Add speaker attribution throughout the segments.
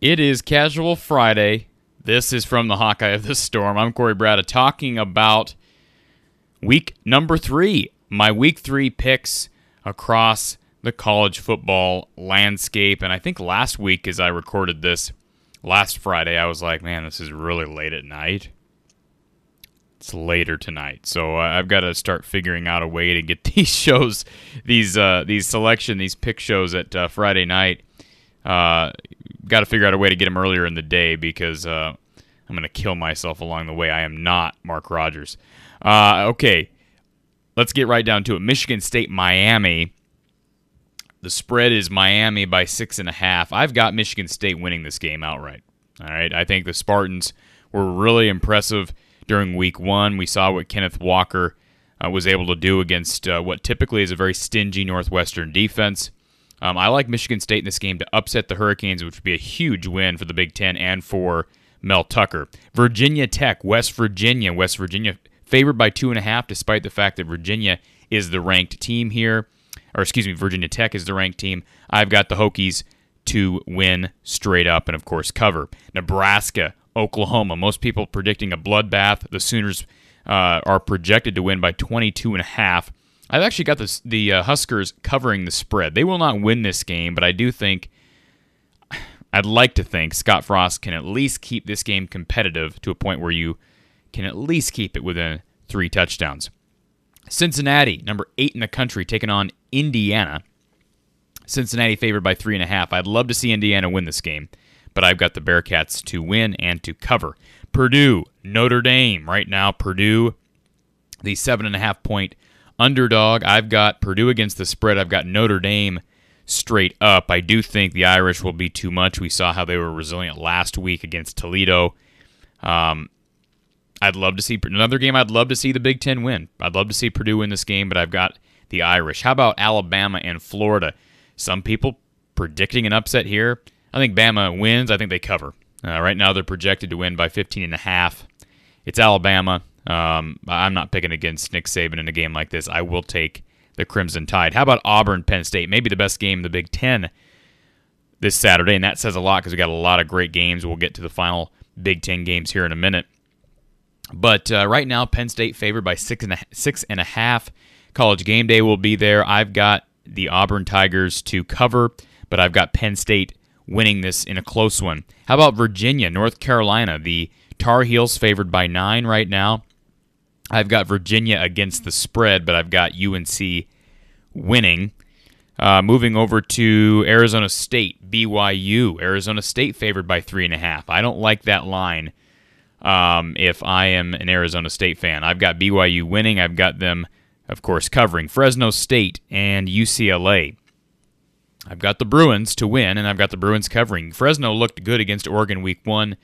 Speaker 1: It is Casual Friday. This is from the Hawkeye of the Storm. I'm Corey Brada talking about week number three, my week three picks across the college football landscape. And I think last week, as I recorded this last Friday, I was like, man, this is really late at night. It's later tonight, so uh, I've got to start figuring out a way to get these shows, these uh, these selection, these pick shows at uh, Friday night. Uh, got to figure out a way to get him earlier in the day because uh, I'm going to kill myself along the way. I am not Mark Rogers. Uh, okay, let's get right down to it. Michigan State, Miami. The spread is Miami by six and a half. I've got Michigan State winning this game outright. All right, I think the Spartans were really impressive during Week One. We saw what Kenneth Walker uh, was able to do against uh, what typically is a very stingy Northwestern defense. Um, I like Michigan State in this game to upset the Hurricanes, which would be a huge win for the Big Ten and for Mel Tucker. Virginia Tech, West Virginia. West Virginia favored by two and a half, despite the fact that Virginia is the ranked team here. Or, excuse me, Virginia Tech is the ranked team. I've got the Hokies to win straight up and, of course, cover. Nebraska, Oklahoma. Most people predicting a bloodbath. The Sooners uh, are projected to win by 22 and a half. I've actually got the the uh, Huskers covering the spread. They will not win this game, but I do think I'd like to think Scott Frost can at least keep this game competitive to a point where you can at least keep it within three touchdowns. Cincinnati, number eight in the country, taking on Indiana. Cincinnati favored by three and a half. I'd love to see Indiana win this game, but I've got the Bearcats to win and to cover. Purdue, Notre Dame. Right now, Purdue, the seven and a half point underdog. I've got Purdue against the spread. I've got Notre Dame straight up. I do think the Irish will be too much. We saw how they were resilient last week against Toledo. Um, I'd love to see another game. I'd love to see the Big Ten win. I'd love to see Purdue win this game, but I've got the Irish. How about Alabama and Florida? Some people predicting an upset here. I think Bama wins. I think they cover. Uh, right now, they're projected to win by 15 and a half. It's Alabama. Um, I'm not picking against Nick Saban in a game like this. I will take the Crimson Tide. How about Auburn, Penn State? Maybe the best game in the Big Ten this Saturday, and that says a lot because we got a lot of great games. We'll get to the final Big Ten games here in a minute. But uh, right now, Penn State favored by six and a, six and a half. College game day will be there. I've got the Auburn Tigers to cover, but I've got Penn State winning this in a close one. How about Virginia, North Carolina? The Tar Heels favored by nine right now. I've got Virginia against the spread, but I've got UNC winning. Uh, moving over to Arizona State, BYU. Arizona State favored by three and a half. I don't like that line. Um, if I am an Arizona State fan, I've got BYU winning. I've got them, of course, covering Fresno State and UCLA. I've got the Bruins to win, and I've got the Bruins covering. Fresno looked good against Oregon week one.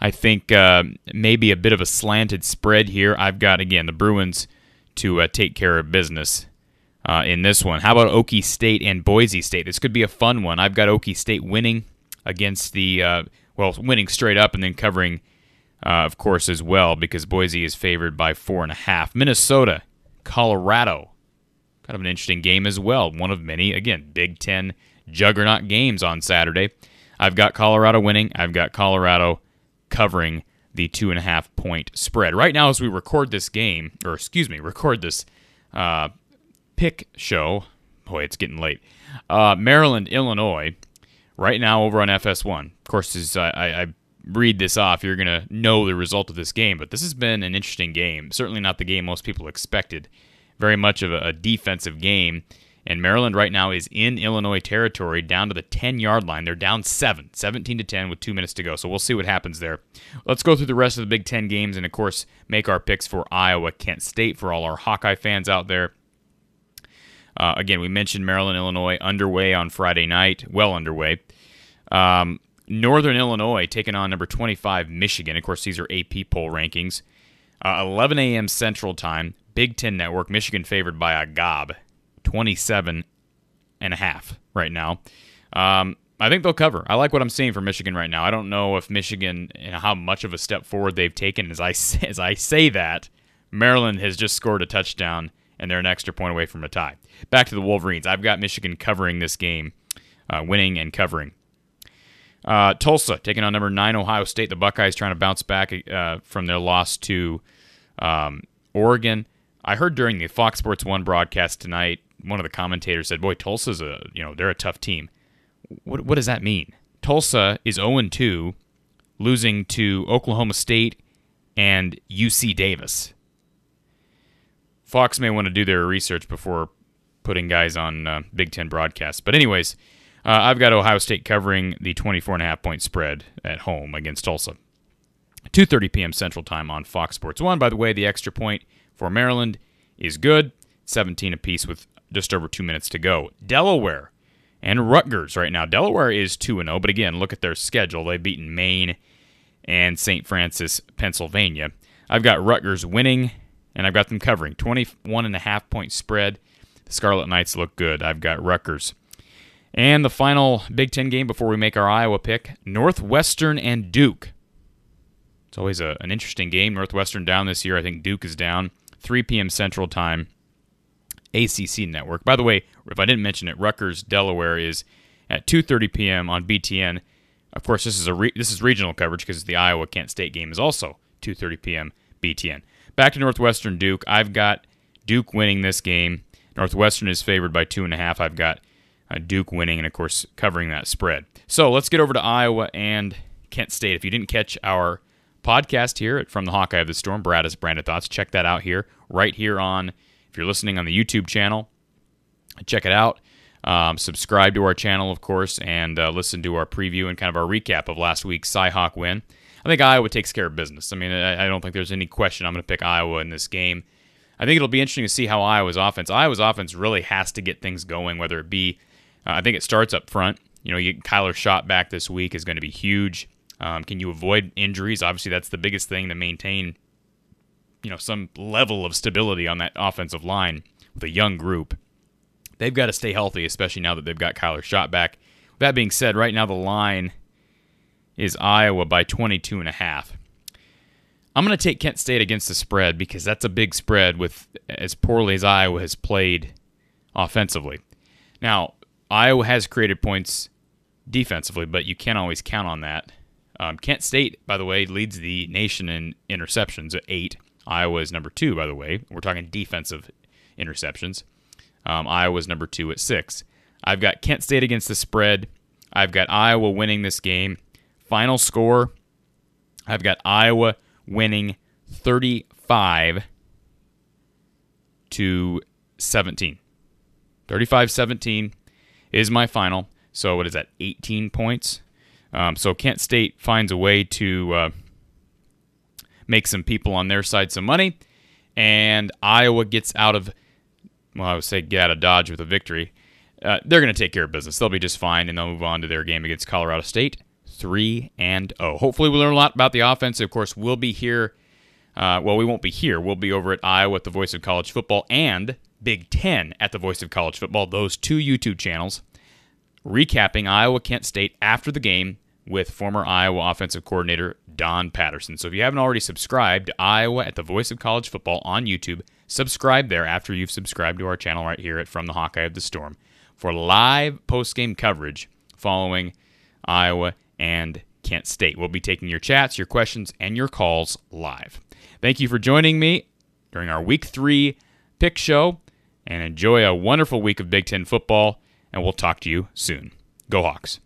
Speaker 1: I think uh, maybe a bit of a slanted spread here. I've got, again, the Bruins to uh, take care of business uh, in this one. How about Okie State and Boise State? This could be a fun one. I've got Okie State winning against the, uh, well, winning straight up and then covering, uh, of course, as well, because Boise is favored by four and a half. Minnesota, Colorado. Kind of an interesting game as well. One of many, again, Big Ten juggernaut games on Saturday. I've got Colorado winning. I've got Colorado covering the two and a half point spread. Right now, as we record this game, or excuse me, record this uh, pick show, boy, it's getting late. Uh, Maryland, Illinois, right now over on FS1. Of course, as I, I read this off, you're going to know the result of this game, but this has been an interesting game. Certainly not the game most people expected. Very much of a, a defensive game. And Maryland right now is in Illinois territory down to the 10 yard line. They're down 7, 17 to 10 with two minutes to go. So we'll see what happens there. Let's go through the rest of the Big Ten games and, of course, make our picks for Iowa, Kent State for all our Hawkeye fans out there. Uh, again, we mentioned Maryland, Illinois underway on Friday night, well underway. Um, Northern Illinois taking on number 25, Michigan. Of course, these are AP poll rankings. Uh, 11 a.m. Central Time, Big Ten Network, Michigan favored by a gob. 27 and a half right now. Um, I think they'll cover. I like what I'm seeing from Michigan right now. I don't know if Michigan you know, how much of a step forward they've taken. As I as I say that, Maryland has just scored a touchdown and they're an extra point away from a tie. Back to the Wolverines. I've got Michigan covering this game, uh, winning and covering. Uh, Tulsa taking on number nine Ohio State. The Buckeyes trying to bounce back uh, from their loss to um, Oregon. I heard during the Fox Sports One broadcast tonight, one of the commentators said, "Boy, Tulsa's a you know they're a tough team." What what does that mean? Tulsa is 0 2, losing to Oklahoma State and UC Davis. Fox may want to do their research before putting guys on uh, Big Ten broadcasts. But anyways, uh, I've got Ohio State covering the 24 and a half point spread at home against Tulsa. 2:30 p.m. Central Time on Fox Sports 1. By the way, the extra point for Maryland is good. 17 apiece with just over 2 minutes to go. Delaware and Rutgers right now. Delaware is 2 0, but again, look at their schedule. They've beaten Maine and St. Francis, Pennsylvania. I've got Rutgers winning and I've got them covering 21 and a half point spread. The Scarlet Knights look good. I've got Rutgers. And the final Big Ten game before we make our Iowa pick Northwestern and Duke. It's always a, an interesting game. Northwestern down this year. I think Duke is down. 3 p.m. Central Time, ACC Network. By the way, if I didn't mention it, Rutgers, Delaware is at 2:30 p.m. on BTN. Of course, this is a re- this is regional coverage because the Iowa Kent State game is also 2:30 p.m. BTN. Back to Northwestern Duke. I've got Duke winning this game. Northwestern is favored by two and a half. I've got uh, Duke winning, and of course covering that spread. So let's get over to Iowa and Kent State. If you didn't catch our podcast here at From the Hawkeye of the Storm, Brad has branded thoughts. Check that out here, right here on. If you're listening on the YouTube channel, check it out. Um, subscribe to our channel, of course, and uh, listen to our preview and kind of our recap of last week's Cyhawk win. I think Iowa takes care of business. I mean, I, I don't think there's any question I'm going to pick Iowa in this game. I think it'll be interesting to see how Iowa's offense. Iowa's offense really has to get things going, whether it be, uh, I think it starts up front. You know, you Kyler Schott back this week is going to be huge. Um, can you avoid injuries? Obviously, that's the biggest thing to maintain, you know, some level of stability on that offensive line with a young group. They've got to stay healthy, especially now that they've got Kyler Schott back. That being said, right now the line is Iowa by 22 and a half. I'm going to take Kent State against the spread because that's a big spread with as poorly as Iowa has played offensively. Now, Iowa has created points defensively, but you can't always count on that. Um, Kent State, by the way, leads the nation in interceptions at eight. Iowa is number two, by the way. We're talking defensive interceptions. Um, Iowa's number two at six. I've got Kent State against the spread. I've got Iowa winning this game. Final score I've got Iowa winning 35 to 17. 35 17 is my final. So, what is that? 18 points. Um, so, Kent State finds a way to uh, make some people on their side some money. And Iowa gets out of, well, I would say get out of Dodge with a victory. Uh, they're going to take care of business. They'll be just fine, and they'll move on to their game against Colorado State. 3 and 0. Hopefully, we learn a lot about the offense. Of course, we'll be here. Uh, well, we won't be here. We'll be over at Iowa at the Voice of College Football and Big Ten at the Voice of College Football, those two YouTube channels, recapping Iowa Kent State after the game with former Iowa offensive coordinator Don Patterson. So if you haven't already subscribed to Iowa at the Voice of College Football on YouTube, subscribe there after you've subscribed to our channel right here at From the Hawkeye of the Storm for live post-game coverage following Iowa and Kent State. We'll be taking your chats, your questions, and your calls live. Thank you for joining me during our week three pick show, and enjoy a wonderful week of Big Ten football, and we'll talk to you soon. Go Hawks.